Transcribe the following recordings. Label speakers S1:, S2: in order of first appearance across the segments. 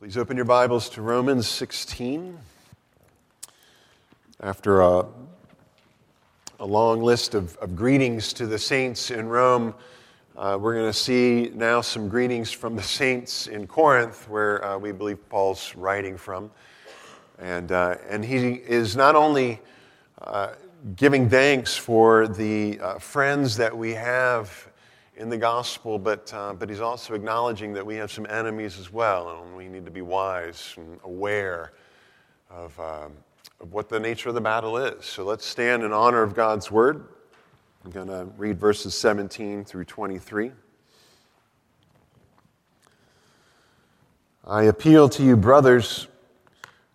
S1: Please open your Bibles to Romans 16. After a, a long list of, of, greetings to the saints in Rome, uh, we're going to see now some greetings from the saints in Corinth, where uh, we believe Paul's writing from. And, uh, and he is not only uh, giving thanks for the uh, friends that we have in the gospel, but, uh, but he's also acknowledging that we have some enemies as well, and we need to be wise and aware of, um, of what the nature of the battle is. So let's stand in honor of God's word. I'm going to read verses 17 through 23. I appeal to you, brothers,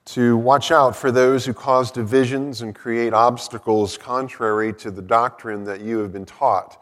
S1: to watch out for those who cause divisions and create obstacles contrary to the doctrine that you have been taught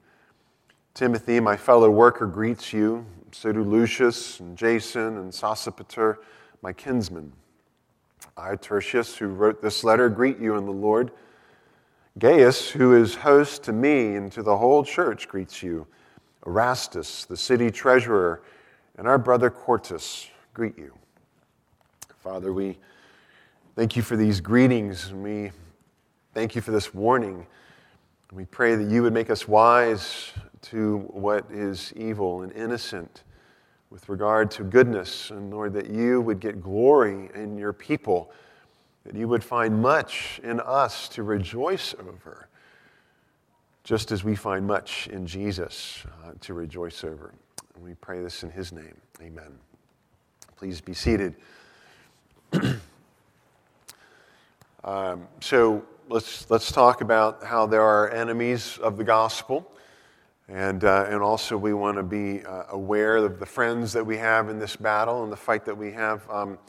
S1: Timothy, my fellow worker, greets you. So do Lucius and Jason and Sosipater, my kinsmen. I, Tertius, who wrote this letter, greet you in the Lord. Gaius, who is host to me and to the whole church, greets you. Erastus, the city treasurer, and our brother Quartus greet you. Father, we thank you for these greetings, and we thank you for this warning. We pray that you would make us wise to what is evil and innocent with regard to goodness, and Lord, that you would get glory in your people, that you would find much in us to rejoice over, just as we find much in Jesus uh, to rejoice over. And we pray this in his name. Amen. Please be seated. um, so let's, let's talk about how there are enemies of the gospel. And, uh, and also, we want to be uh, aware of the friends that we have in this battle and the fight that we have. Um,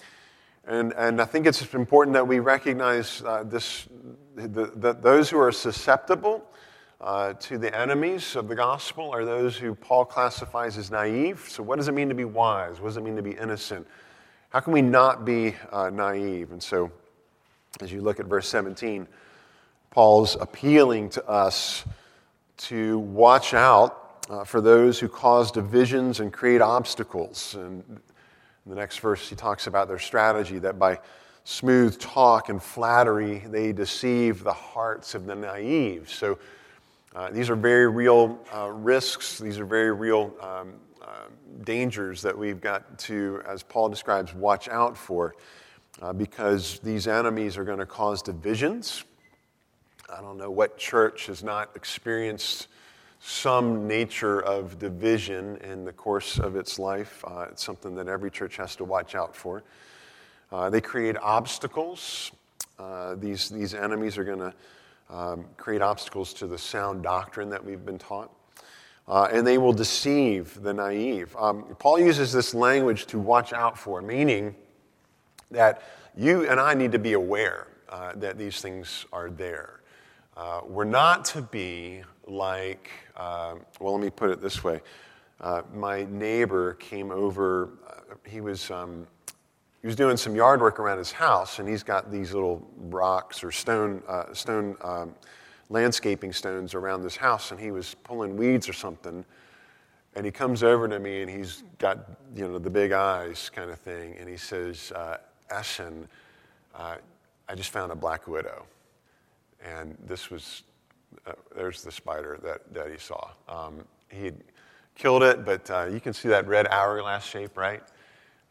S1: and, and I think it's important that we recognize uh, this, the, the, those who are susceptible uh, to the enemies of the gospel are those who Paul classifies as naive. So, what does it mean to be wise? What does it mean to be innocent? How can we not be uh, naive? And so, as you look at verse 17, Paul's appealing to us to watch out uh, for those who cause divisions and create obstacles. And in the next verse, he talks about their strategy that by smooth talk and flattery, they deceive the hearts of the naive. So uh, these are very real uh, risks, these are very real um, uh, dangers that we've got to, as Paul describes, watch out for. Uh, because these enemies are going to cause divisions I don't know what church has not experienced some nature of division in the course of its life. Uh, it's something that every church has to watch out for. Uh, they create obstacles. Uh, these, these enemies are going to um, create obstacles to the sound doctrine that we've been taught. Uh, and they will deceive the naive. Um, Paul uses this language to watch out for, meaning that you and I need to be aware uh, that these things are there. Uh, we're not to be like, uh, well, let me put it this way. Uh, my neighbor came over, uh, he was, um, he was doing some yard work around his house, and he's got these little rocks or stone, uh, stone um, landscaping stones around this house, and he was pulling weeds or something. And he comes over to me, and he's got, you know, the big eyes kind of thing, and he says, uh, Eschen, I just found a black widow. And this was, uh, there's the spider that, that he saw. Um, he killed it, but uh, you can see that red hourglass shape, right?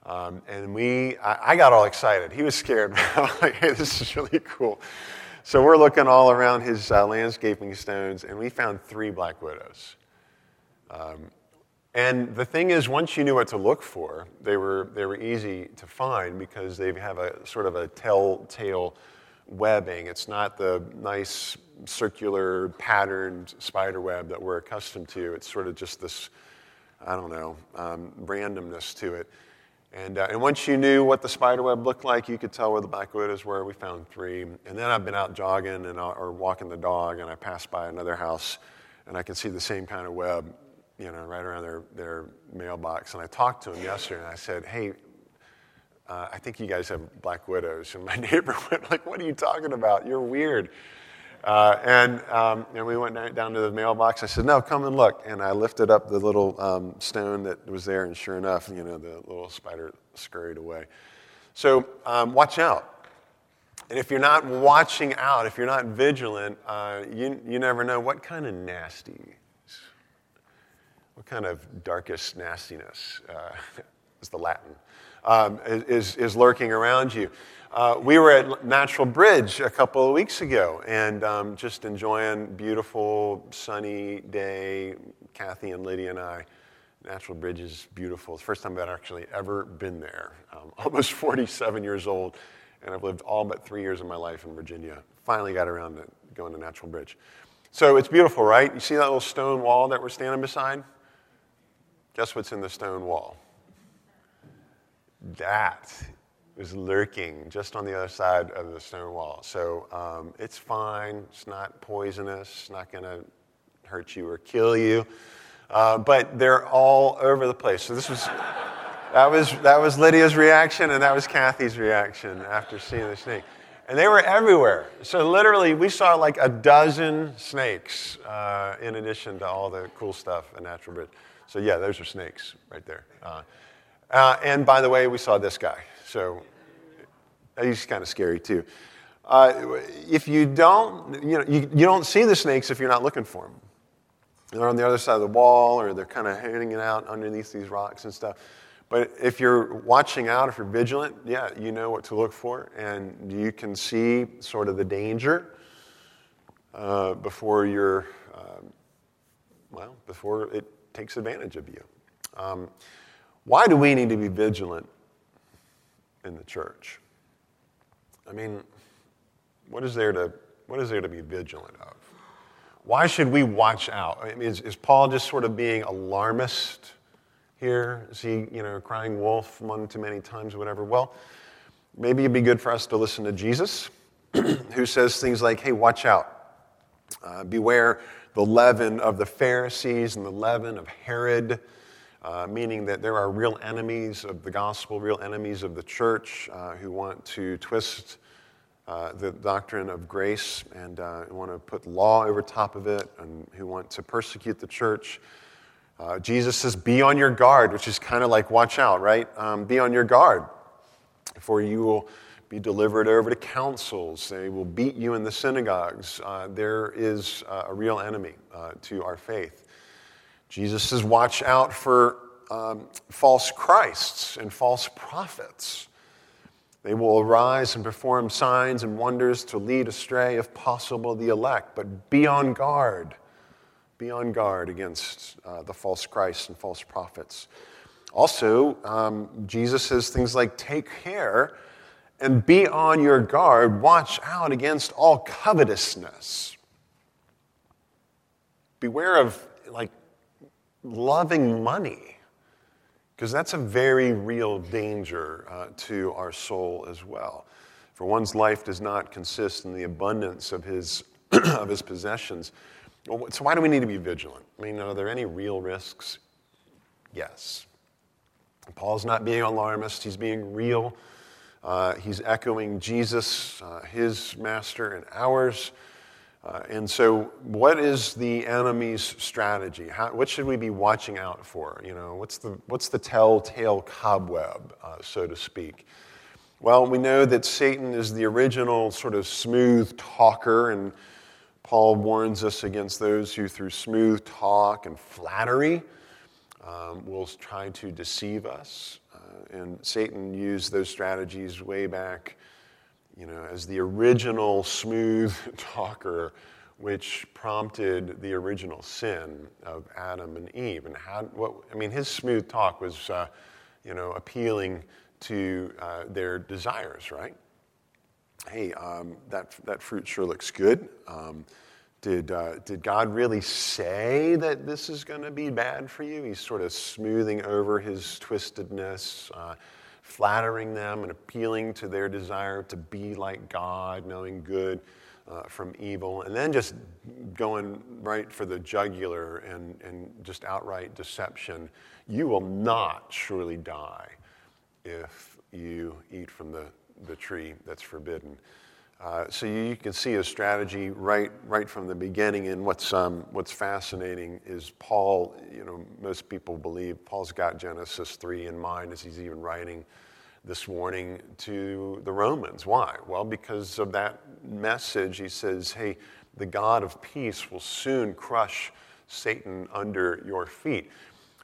S1: Um, and we, I, I, got all excited. He was scared. like, hey, this is really cool. So we're looking all around his uh, landscaping stones, and we found three black widows. Um, and the thing is, once you knew what to look for, they were, they were easy to find because they have a sort of a telltale webbing. It's not the nice circular patterned spider web that we're accustomed to. It's sort of just this, I don't know, um, randomness to it. And, uh, and once you knew what the spider web looked like, you could tell where the black widows were. We found three. And then I've been out jogging and, uh, or walking the dog, and I passed by another house, and I could see the same kind of web, you know, right around their, their mailbox. And I talked to him yesterday, and I said, hey, uh, I think you guys have black widows. And my neighbor went like, what are you talking about? You're weird. Uh, and, um, and we went down to the mailbox. I said, no, come and look. And I lifted up the little um, stone that was there, and sure enough, you know, the little spider scurried away. So um, watch out. And if you're not watching out, if you're not vigilant, uh, you, you never know what kind of nasty, what kind of darkest nastiness uh, is the Latin, um, is, is lurking around you. Uh, we were at Natural Bridge a couple of weeks ago and um, just enjoying beautiful sunny day. Kathy and Lydia and I. Natural Bridge is beautiful. It's the first time I've actually ever been there. Um, almost 47 years old, and I've lived all but three years of my life in Virginia. Finally got around to going to Natural Bridge. So it's beautiful, right? You see that little stone wall that we're standing beside? Guess what's in the stone wall? That is lurking just on the other side of the stone wall. So um, it's fine. It's not poisonous. It's not going to hurt you or kill you. Uh, but they're all over the place. So this was that was that was Lydia's reaction, and that was Kathy's reaction after seeing the snake. And they were everywhere. So literally, we saw like a dozen snakes uh, in addition to all the cool stuff in Natural Bridge. So yeah, those are snakes right there. Uh, uh and by the way, we saw this guy. So he's kind of scary too. Uh, if you don't, you know, you, you don't see the snakes if you're not looking for them. They're on the other side of the wall, or they're kind of hanging out underneath these rocks and stuff. But if you're watching out, if you're vigilant, yeah, you know what to look for, and you can see sort of the danger uh, before you're, uh, well, before it takes advantage of you. Um, why do we need to be vigilant in the church? I mean, what is there to, what is there to be vigilant of? Why should we watch out? I mean, is, is Paul just sort of being alarmist here? Is he, you know, crying wolf one too many times or whatever? Well, maybe it'd be good for us to listen to Jesus, who says things like, hey, watch out. Uh, beware the leaven of the Pharisees and the leaven of Herod uh, meaning that there are real enemies of the gospel, real enemies of the church uh, who want to twist uh, the doctrine of grace and uh, want to put law over top of it and who want to persecute the church. Uh, Jesus says, Be on your guard, which is kind of like watch out, right? Um, be on your guard, for you will be delivered over to councils. They will beat you in the synagogues. Uh, there is a real enemy to our faith. Jesus says, watch out for um, false Christs and false prophets. They will arise and perform signs and wonders to lead astray, if possible, the elect. But be on guard. Be on guard against uh, the false Christs and false prophets. Also, um, Jesus says things like, take care and be on your guard. Watch out against all covetousness. Beware of like loving money, because that's a very real danger uh, to our soul as well. For one's life does not consist in the abundance of his, of his possessions. So, why do we need to be vigilant? I mean, are there any real risks? Yes. Paul's not being alarmist, he's being real. Uh, he's echoing Jesus, uh, his master, and ours. Uh, and so, what is the enemy's strategy? How, what should we be watching out for? You know, what's the, what's the telltale cobweb, uh, so to speak? Well, we know that Satan is the original sort of smooth talker, and Paul warns us against those who, through smooth talk and flattery, um, will try to deceive us. Uh, and Satan used those strategies way back you know, as the original smooth talker, which prompted the original sin of Adam and Eve. And how, what, I mean, his smooth talk was, uh, you know, appealing to uh, their desires, right? Hey, um, that, that fruit sure looks good. Um, did, uh, did God really say that this is going to be bad for you? He's sort of smoothing over his twistedness, uh, flattering them and appealing to their desire to be like God, knowing good uh, from evil, and then just going right for the jugular and, and just outright deception. You will not surely die if you eat from the, the tree that's forbidden. Uh, so you can see a strategy right, right from the beginning. And what's, um, what's fascinating is Paul, you know, most people believe Paul's got Genesis 3 in mind as he's even writing this warning to the Romans. Why? Well, because of that message, he says, hey, the God of peace will soon crush Satan under your feet.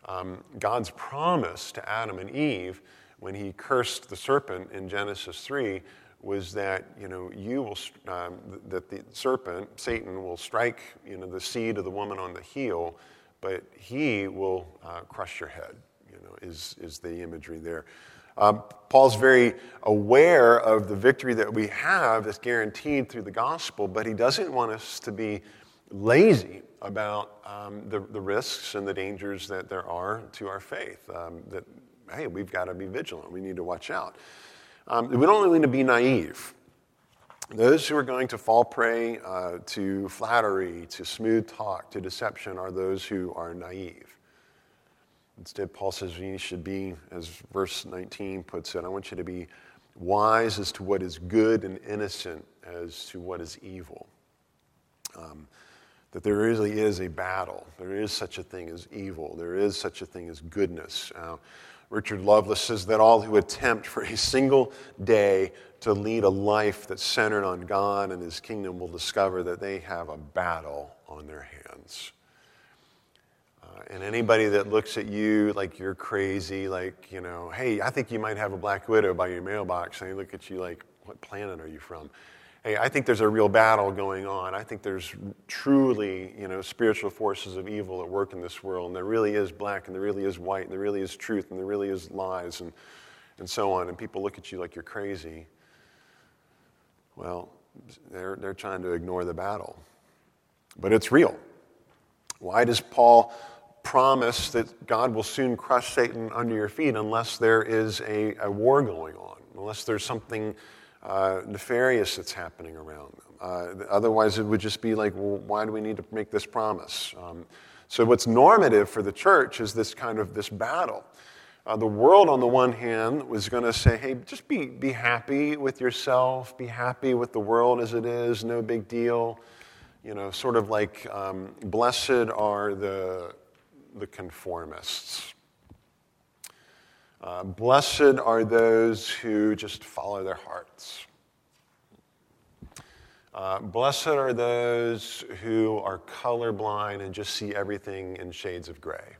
S1: Um, God's promise to Adam and Eve when he cursed the serpent in Genesis 3 was that you know you will um, that the serpent Satan will strike you know the seed of the woman on the heel, but he will uh, crush your head. You know is is the imagery there. Um, Paul's very aware of the victory that we have that's guaranteed through the gospel, but he doesn't want us to be lazy about um, the, the risks and the dangers that there are to our faith. Um, that hey, we've got to be vigilant. We need to watch out. Um, we don't really need to be naive. Those who are going to fall prey uh, to flattery, to smooth talk, to deception are those who are naive. Instead, Paul says you should be, as verse 19 puts it, I want you to be wise as to what is good and innocent as to what is evil. Um, that there really is a battle. There is such a thing as evil. There is such a thing as goodness. Uh, Richard Lovelace says that all who attempt for a single day to lead a life that's centered on God and His kingdom will discover that they have a battle on their hands. Uh, and anybody that looks at you like you're crazy, like, you know, hey, I think you might have a black widow by your mailbox, and they look at you like, what planet are you from? Hey, I think there's a real battle going on. I think there's truly, you know, spiritual forces of evil at work in this world, and there really is black, and there really is white, and there really is truth, and there really is lies, and, and so on. And people look at you like you're crazy. Well, they're, they're trying to ignore the battle. But it's real. Why does Paul promise that God will soon crush Satan under your feet unless there is a, a war going on, unless there's something uh, nefarious that's happening around them. Uh, otherwise, it would just be like, well, why do we need to make this promise? Um, so, what's normative for the church is this kind of this battle. Uh, the world, on the one hand, was going to say, hey, just be, be happy with yourself, be happy with the world as it is, no big deal. You know, sort of like, um, blessed are the, the conformists. Uh, blessed are those who just follow their hearts. Uh, blessed are those who are colorblind and just see everything in shades of gray.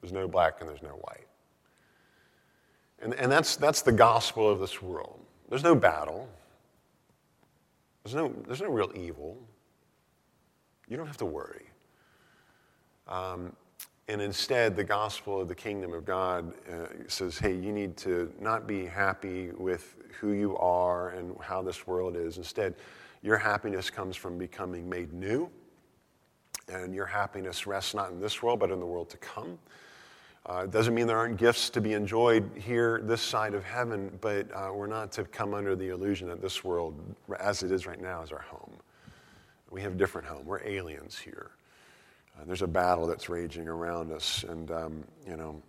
S1: There's no black and there's no white. And, and that's, that's the gospel of this world. There's no battle, there's no, there's no real evil. You don't have to worry. Um, and instead, the gospel of the kingdom of God uh, says, hey, you need to not be happy with who you are and how this world is. Instead, your happiness comes from becoming made new. And your happiness rests not in this world, but in the world to come. Uh, it doesn't mean there aren't gifts to be enjoyed here, this side of heaven, but uh, we're not to come under the illusion that this world, as it is right now, is our home. We have a different home. We're aliens here. Uh, there's a battle that's raging around us. And, um, you know,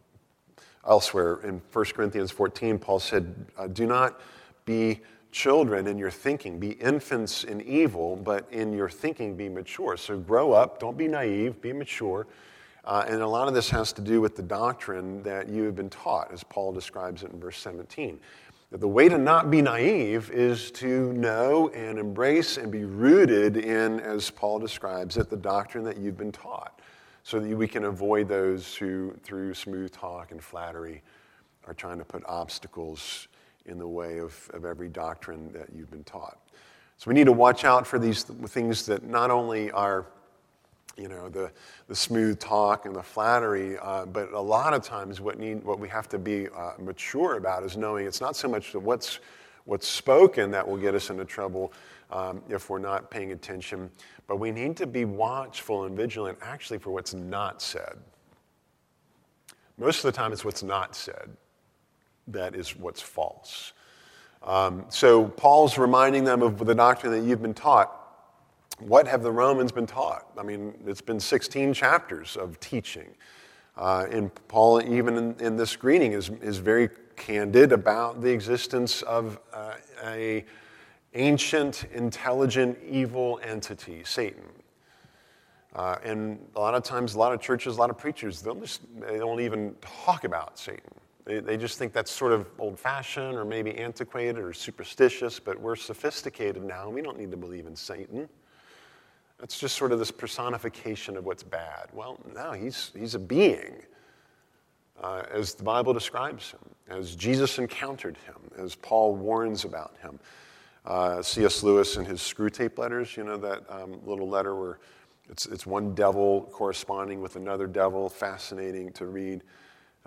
S1: elsewhere in 1 Corinthians 14, Paul said, uh, Do not be children in your thinking, be infants in evil, but in your thinking be mature. So grow up, don't be naive, be mature. Uh, and a lot of this has to do with the doctrine that you have been taught, as Paul describes it in verse 17. That the way to not be naive is to know and embrace and be rooted in, as Paul describes it, the doctrine that you've been taught, so that we can avoid those who, through smooth talk and flattery, are trying to put obstacles in the way of, of every doctrine that you've been taught. So we need to watch out for these things that not only are you know, the, the smooth talk and the flattery. Uh, but a lot of times, what, need, what we have to be uh, mature about is knowing it's not so much what's, what's spoken that will get us into trouble um, if we're not paying attention. But we need to be watchful and vigilant actually for what's not said. Most of the time, it's what's not said that is what's false. Um, so Paul's reminding them of the doctrine that you've been taught. What have the Romans been taught? I mean, it's been 16 chapters of teaching. Uh, and Paul, even in, in, this greeting, is, is very candid about the existence of uh, a ancient, intelligent, evil entity, Satan. Uh, and a lot of times, a lot of churches, a lot of preachers, they'll just, they don't even talk about Satan. They, they just think that's sort of old fashioned or maybe antiquated or superstitious, but we're sophisticated now. and We don't need to believe in Satan. That's just sort of this personification of what's bad. Well, no, he's, he's a being, uh, as the Bible describes him, as Jesus encountered him, as Paul warns about him. Uh, C.S. Lewis in his Screwtape letters, you know, that um, little letter where it's, it's one devil corresponding with another devil, fascinating to read.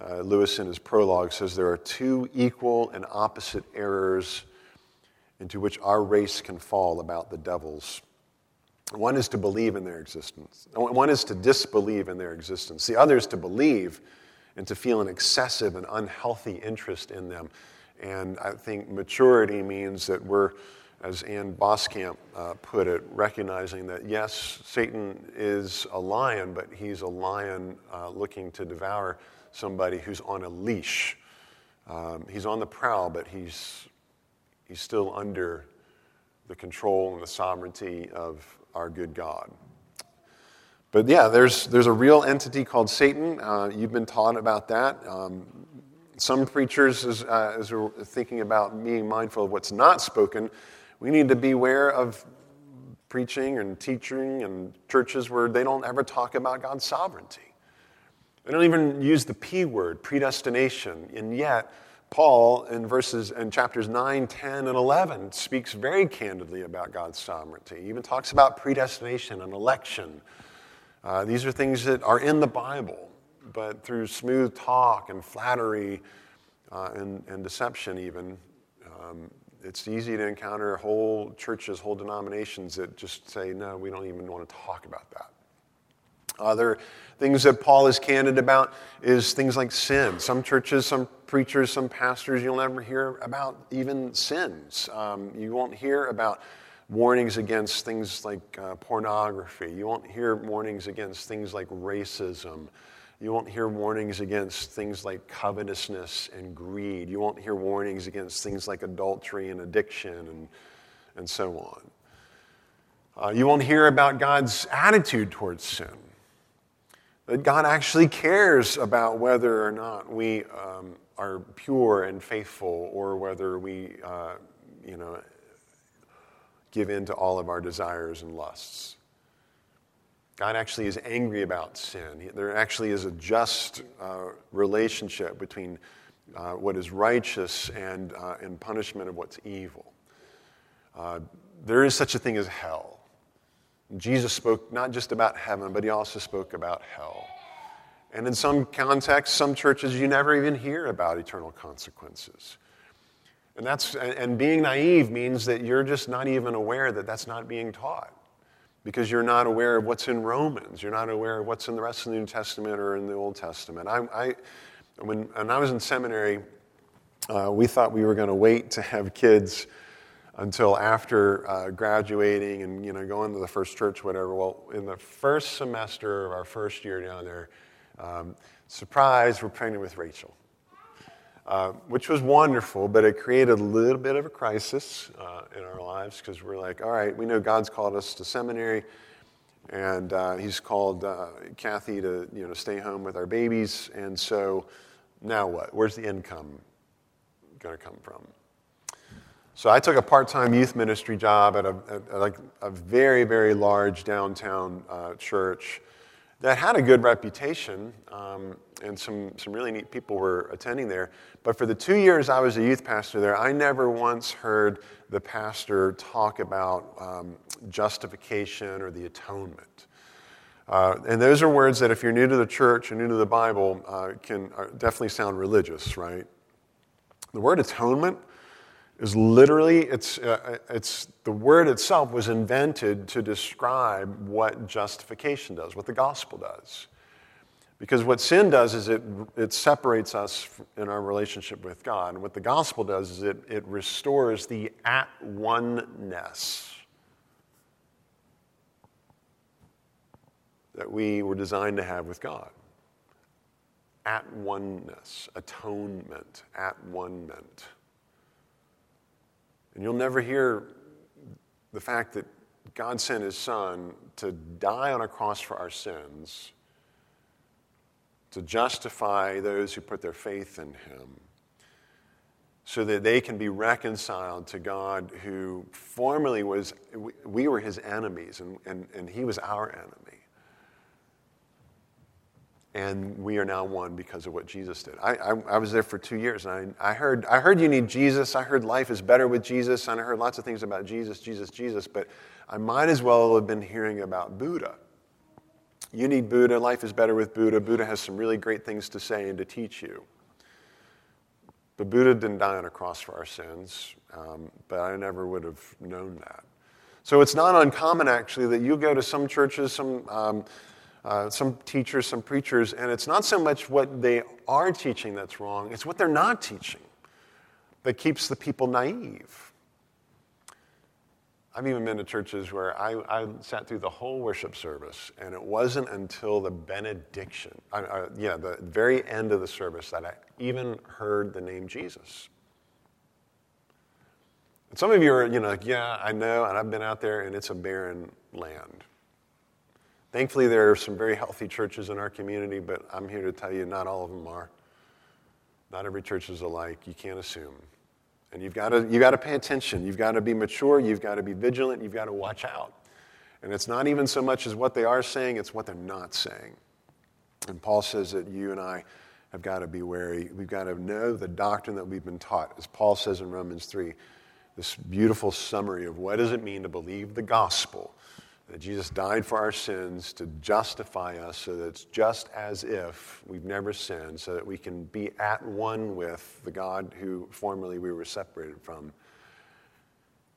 S1: Uh, Lewis, in his prologue, says there are two equal and opposite errors into which our race can fall about the devils. One is to believe in their existence, one is to disbelieve in their existence. The other is to believe and to feel an excessive and unhealthy interest in them. And I think maturity means that we're, as Ann Voskamp uh, put it, recognizing that yes, Satan is a lion, but he's a lion uh, looking to devour somebody who's on a leash. Um, he's on the prowl, but he's, he's still under the control and the sovereignty of our good God. But yeah, there's, there's a real entity called Satan. Uh, you've been taught about that. Um, some preachers, as, uh, as we're thinking about being mindful of what's not spoken, we need to beware of preaching and teaching and churches where they don't ever talk about God's sovereignty. They don't even use the P word, predestination. And yet, Paul in verses in chapters 9, 10, and 11 speaks very candidly about God's sovereignty. He even talks about predestination and election. Uh, these are things that are in the Bible, but through smooth talk and flattery uh, and, and, deception, even, um, it's easy to encounter whole churches, whole denominations that just say, no, we don't even want to talk about that. Other things that Paul is candid about is things like sin. Some churches, some preachers, some pastors, you'll never hear about even sins. Um, you won't hear about warnings against things like uh, pornography. You won't hear warnings against things like racism. You won't hear warnings against things like covetousness and greed. You won't hear warnings against things like adultery and addiction and, and so on. Uh, you won't hear about God's attitude towards sin that God actually cares about whether or not we um, are pure and faithful or whether we, uh, you know, give in to all of our desires and lusts. God actually is angry about sin. There actually is a just uh, relationship between uh, what is righteous and, uh, and punishment of what's evil. Uh, there is such a thing as hell. Jesus spoke not just about heaven, but he also spoke about hell. And in some contexts, some churches, you never even hear about eternal consequences. And, that's, and being naive means that you're just not even aware that that's not being taught because you're not aware of what's in Romans. You're not aware of what's in the rest of the New Testament or in the Old Testament. I, I when, when I was in seminary, uh, we thought we were going to wait to have kids until after uh, graduating and you know going to the first church, whatever. Well, in the first semester of our first year down there, um, surprise, we're pregnant with Rachel, uh, which was wonderful, but it created a little bit of a crisis uh, in our lives because we're like, all right, we know God's called us to seminary, and uh, He's called uh, Kathy to you know stay home with our babies, and so now what? Where's the income going to come from? So I took a part-time youth ministry job at a, at, like a very, very large downtown uh, church that had a good reputation, um, and some, some really neat people were attending there. But for the two years I was a youth pastor there, I never once heard the pastor talk about um, justification or the atonement. Uh, and those are words that, if you're new to the church and new to the Bible, uh, can uh, definitely sound religious, right? The word atonement is literally, it's, uh, it's, the word itself was invented to describe what justification does, what the gospel does. Because what sin does is it, it separates us in our relationship with God. And what the gospel does is it, it restores the at oneness that we were designed to have with God. At oneness, atonement, at one ment. And you'll never hear the fact that God sent his son to die on a cross for our sins, to justify those who put their faith in him, so that they can be reconciled to God, who formerly was, we were his enemies, and, and, and he was our enemy and we are now one because of what Jesus did. I, I, I, was there for two years, and I, I, heard, I heard you need Jesus. I heard life is better with Jesus, and I heard lots of things about Jesus, Jesus, Jesus, but I might as well have been hearing about Buddha. You need Buddha. Life is better with Buddha. Buddha has some really great things to say and to teach you. But Buddha didn't die on a cross for our sins, um, but I never would have known that. So it's not uncommon, actually, that you go to some churches, some. Um, uh, some teachers, some preachers, and it's not so much what they are teaching that's wrong, it's what they're not teaching that keeps the people naive. I've even been to churches where I, I sat through the whole worship service, and it wasn't until the benediction, uh, uh, yeah, the very end of the service, that I even heard the name Jesus. And some of you are, you know, like, yeah, I know, and I've been out there, and it's a barren land. Thankfully, there are some very healthy churches in our community, but I'm here to tell you not all of them are. Not every church is alike. You can't assume. And you've got to, you've got to pay attention. You've got to be mature. You've got to be vigilant. You've got to watch out. And it's not even so much as what they are saying, it's what they're not saying. And Paul says that you and I have got to be wary. We've got to know the doctrine that we've been taught. As Paul says in Romans 3, this beautiful summary of what does it mean to believe the gospel that Jesus died for our sins to justify us so that it's just as if we've never sinned, so that we can be at one with the God who formerly we were separated from.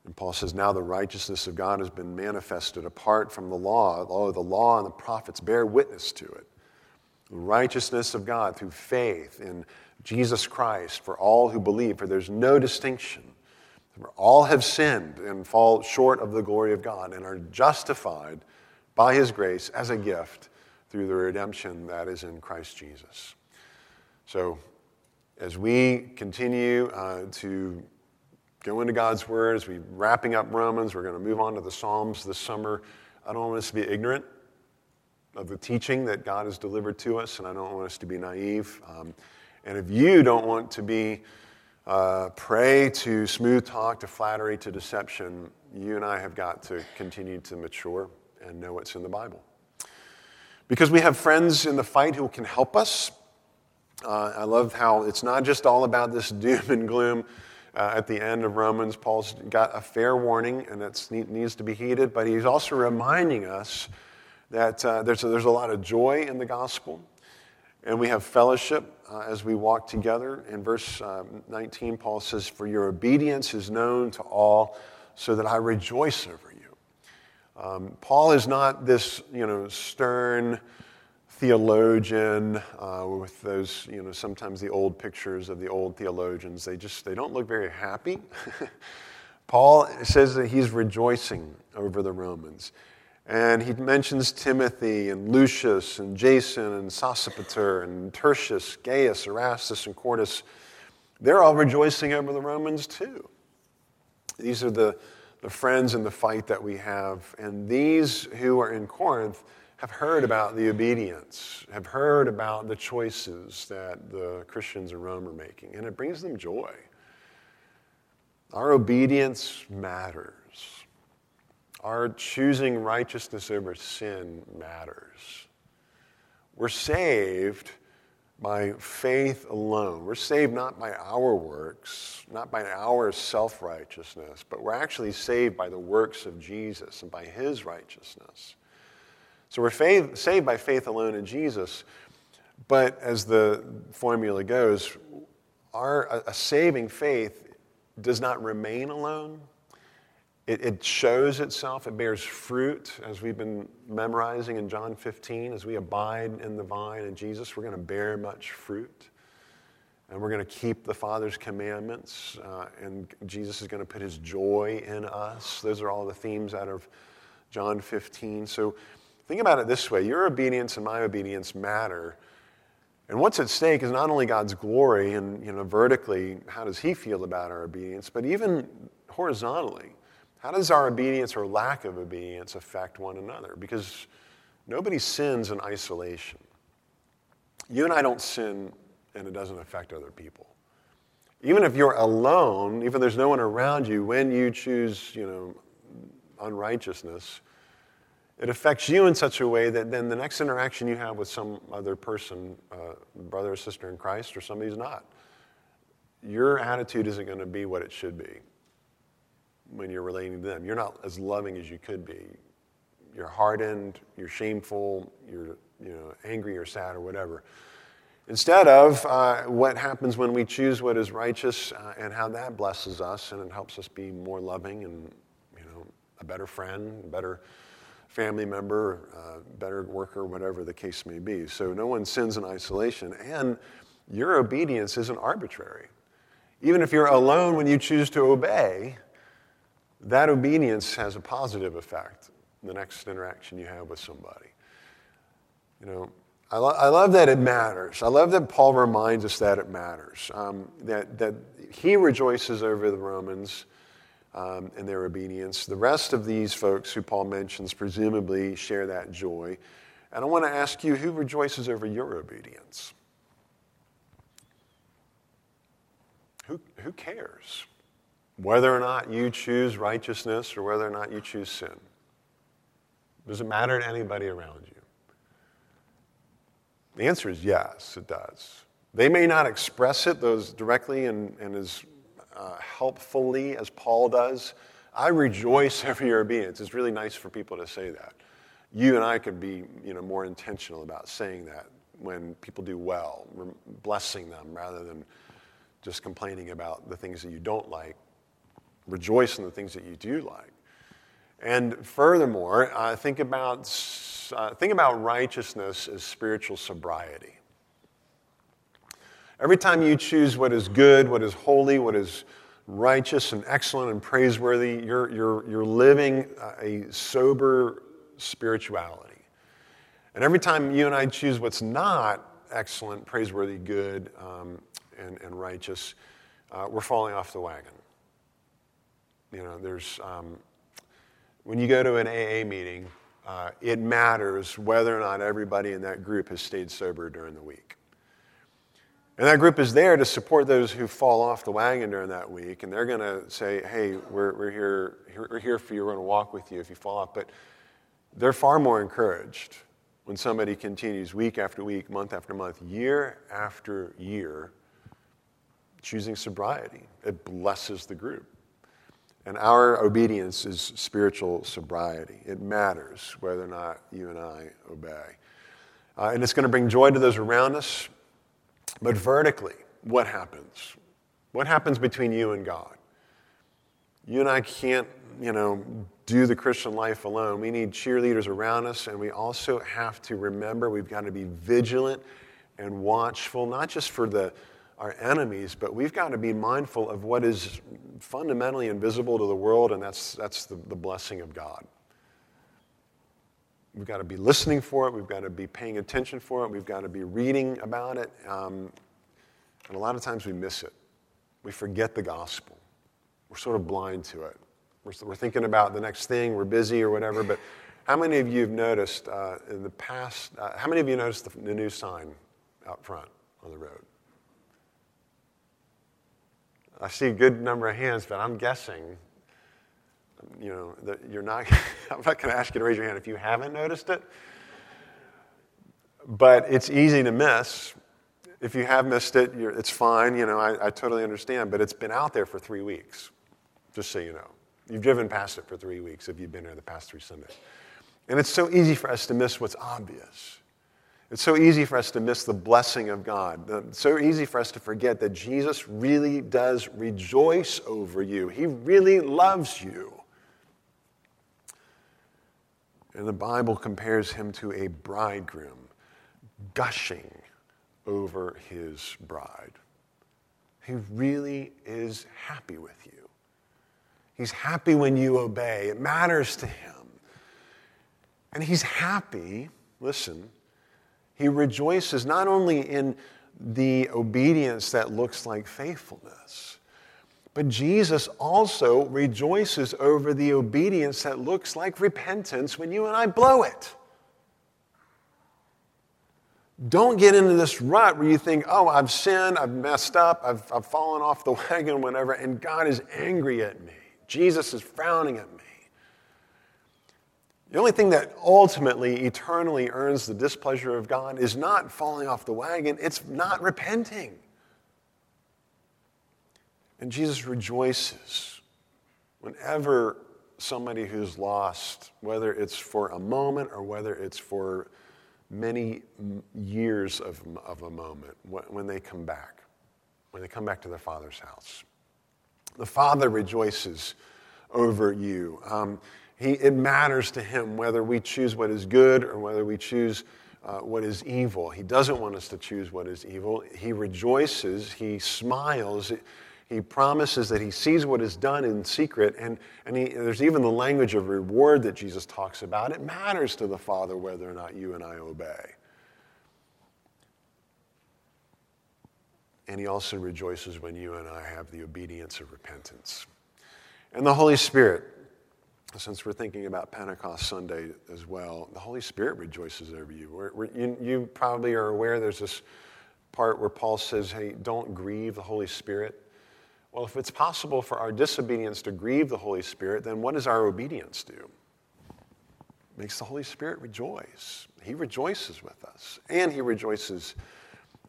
S1: And Paul says, Now the righteousness of God has been manifested apart from the law. Oh, the law and the prophets bear witness to it. The righteousness of God through faith in Jesus Christ for all who believe, for there's no distinction. All have sinned and fall short of the glory of God and are justified by his grace as a gift through the redemption that is in Christ Jesus. So, as we continue uh, to go into God's Word, as we're wrapping up Romans, we're going to move on to the Psalms this summer. I don't want us to be ignorant of the teaching that God has delivered to us, and I don't want us to be naive. Um, and if you don't want to be uh, prey to smooth talk, to flattery, to deception, you and I have got to continue to mature and know what's in the Bible. Because we have friends in the fight who can help us. Uh, I love how it's not just all about this doom and gloom. Uh, at the end of Romans, Paul's got a fair warning, and it needs to be heeded, but he's also reminding us that uh, there's, a, there's a lot of joy in the gospel, and we have fellowship uh, as we walk together. In verse uh, 19, Paul says, For your obedience is known to all, so that I rejoice over you. Um, Paul is not this, you know, stern theologian uh, with those, you know, sometimes the old pictures of the old theologians. They just, they don't look very happy. Paul says that he's rejoicing over the Romans. And he mentions Timothy and Lucius and Jason and Sosipater and Tertius, Gaius, Erastus, and Quartus. They're all rejoicing over the Romans too. These are the, the friends in the fight that we have. And these who are in Corinth have heard about the obedience, have heard about the choices that the Christians in Rome are making, and it brings them joy. Our obedience matters. Our choosing righteousness over sin matters. We're saved by faith alone. We're saved not by our works, not by our self righteousness, but we're actually saved by the works of Jesus and by his righteousness. So we're faith, saved by faith alone in Jesus, but as the formula goes, our, a saving faith does not remain alone. It, it, shows itself, it bears fruit, as we've been memorizing in John 15. As we abide in the vine and Jesus, we're going to bear much fruit. And we're going to keep the Father's commandments. Uh, and Jesus is going to put his joy in us. Those are all the themes out of John 15. So think about it this way your obedience and my obedience matter. And what's at stake is not only God's glory and, you know, vertically, how does he feel about our obedience, but even horizontally how does our obedience or lack of obedience affect one another? Because nobody sins in isolation. You and I don't sin and it doesn't affect other people. Even if you're alone, even if there's no one around you, when you choose, you know, unrighteousness, it affects you in such a way that then the next interaction you have with some other person, uh, brother or sister in Christ, or somebody who's not, your attitude isn't going to be what it should be when you're relating to them. You're not as loving as you could be. You're hardened, you're shameful, you're you know, angry or sad or whatever. Instead of uh, what happens when we choose what is righteous uh, and how that blesses us and it helps us be more loving and you know, a better friend, better family member, uh, better worker, whatever the case may be. So no one sins in isolation. And your obedience isn't arbitrary. Even if you're alone when you choose to obey, that obedience has a positive effect the next interaction you have with somebody. You know, I, lo- I love that it matters. I love that Paul reminds us that it matters. Um, that, that he rejoices over the Romans um, and their obedience. The rest of these folks who Paul mentions presumably share that joy. And I want to ask you who rejoices over your obedience? Who, who cares? Whether or not you choose righteousness or whether or not you choose sin. Does it matter to anybody around you? The answer is yes, it does. They may not express it those directly and, and as uh, helpfully as Paul does. I rejoice over your obedience. It's really nice for people to say that. You and I could be you know, more intentional about saying that when people do well, blessing them rather than just complaining about the things that you don't like rejoice in the things that you do like. And furthermore, uh, think, about, uh, think about righteousness as spiritual sobriety. Every time you choose what is good, what is holy, what is righteous and excellent and praiseworthy, you're, you're, you're living a sober spirituality. And every time you and I choose what's not excellent, praiseworthy, good, um, and, and righteous, uh, we're falling off the wagon. You know, there's, um, when you go to an AA meeting, uh, it matters whether or not everybody in that group has stayed sober during the week. And that group is there to support those who fall off the wagon during that week. And they're going to say, hey, we're, we're, here, we're here for you. We're going to walk with you if you fall off. But they're far more encouraged when somebody continues week after week, month after month, year after year, choosing sobriety. It blesses the group. And our obedience is spiritual sobriety. It matters whether or not you and I obey. Uh, and it's going to bring joy to those around us. But vertically, what happens? What happens between you and God? You and I can't, you know, do the Christian life alone. We need cheerleaders around us, and we also have to remember we've got to be vigilant and watchful, not just for the our enemies, but we've got to be mindful of what is fundamentally invisible to the world, and that's, that's the, the blessing of God. We've got to be listening for it, we've got to be paying attention for it, we've got to be reading about it, um, and a lot of times we miss it. We forget the gospel. We're sort of blind to it. We're, we're thinking about the next thing, we're busy or whatever, but how many of you have noticed uh, in the past, uh, how many of you noticed the, the new sign out front on the road? I see a good number of hands, but I'm guessing, you know, that you're not, I'm not going to ask you to raise your hand if you haven't noticed it. But it's easy to miss. If you have missed it, it's fine. You know, I, I totally understand. But it's been out there for three weeks, just so you know. You've driven past it for three weeks if you've been here the past three Sundays. And it's so easy for us to miss what's obvious. It's so easy for us to miss the blessing of God. It's so easy for us to forget that Jesus really does rejoice over you. He really loves you. And the Bible compares him to a bridegroom gushing over his bride. He really is happy with you. He's happy when you obey, it matters to him. And he's happy, listen, he rejoices not only in the obedience that looks like faithfulness, but Jesus also rejoices over the obedience that looks like repentance when you and I blow it. Don't get into this rut where you think, oh, I've sinned, I've messed up, I've, I've fallen off the wagon, whatever, and God is angry at me. Jesus is frowning at me. The only thing that ultimately, eternally earns the displeasure of God is not falling off the wagon, it's not repenting. And Jesus rejoices whenever somebody who's lost, whether it's for a moment or whether it's for many years of, of a moment, when they come back, when they come back to their Father's house. The Father rejoices over you. Um, he, it matters to him whether we choose what is good or whether we choose uh, what is evil. He doesn't want us to choose what is evil. He rejoices, he smiles, he promises that he sees what is done in secret, and, and he, there's even the language of reward that Jesus talks about. It matters to the Father whether or not you and I obey. And he also rejoices when you and I have the obedience of repentance. And the Holy Spirit since we're thinking about Pentecost Sunday as well, the Holy Spirit rejoices over you. We're, we're, you. you. probably are aware there's this part where Paul says, hey, don't grieve the Holy Spirit. Well, if it's possible for our disobedience to grieve the Holy Spirit, then what does our obedience do? Makes the Holy Spirit rejoice. He rejoices with us, and He rejoices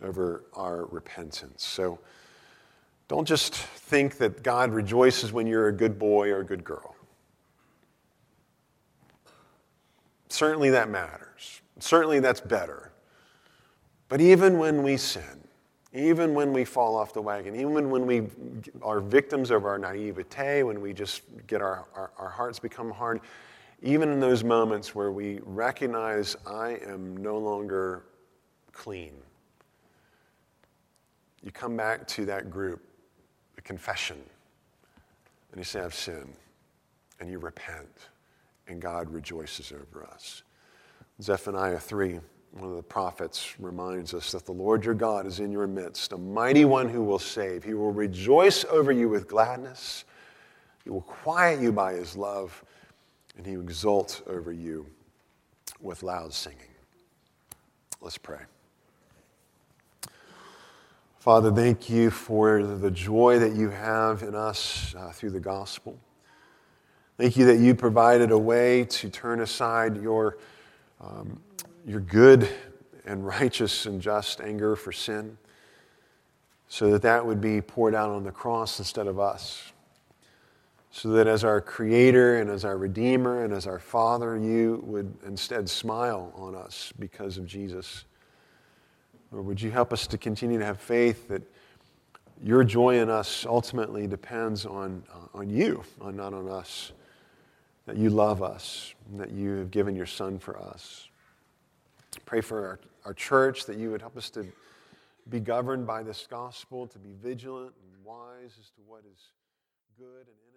S1: over our repentance. So don't just think that God rejoices when you're a good boy or a good girl. Certainly that matters. Certainly that's better. But even when we sin, even when we fall off the wagon, even when we are victims of our naivete, when we just get our, our, our, hearts become hard, even in those moments where we recognize I am no longer clean, you come back to that group, the confession, and you say, I've sinned, and you repent and God rejoices over us. Zephaniah 3, one of the prophets, reminds us that the Lord your God is in your midst, a mighty one who will save. He will rejoice over you with gladness, he will quiet you by his love, and he will exult over you with loud singing. Let's pray. Father, thank you for the joy that you have in us uh, through the gospel. Thank you that you provided a way to turn aside your, um, your good and righteous and just anger for sin so that that would be poured out on the cross instead of us. So that as our Creator and as our Redeemer and as our Father, you would instead smile on us because of Jesus. Or would you help us to continue to have faith that your joy in us ultimately depends on, uh, on you, not on us that you love us, that you have given your Son for us. Pray for our, our church that you would help us to be governed by this gospel, to be vigilant and wise as to what is good and innocent.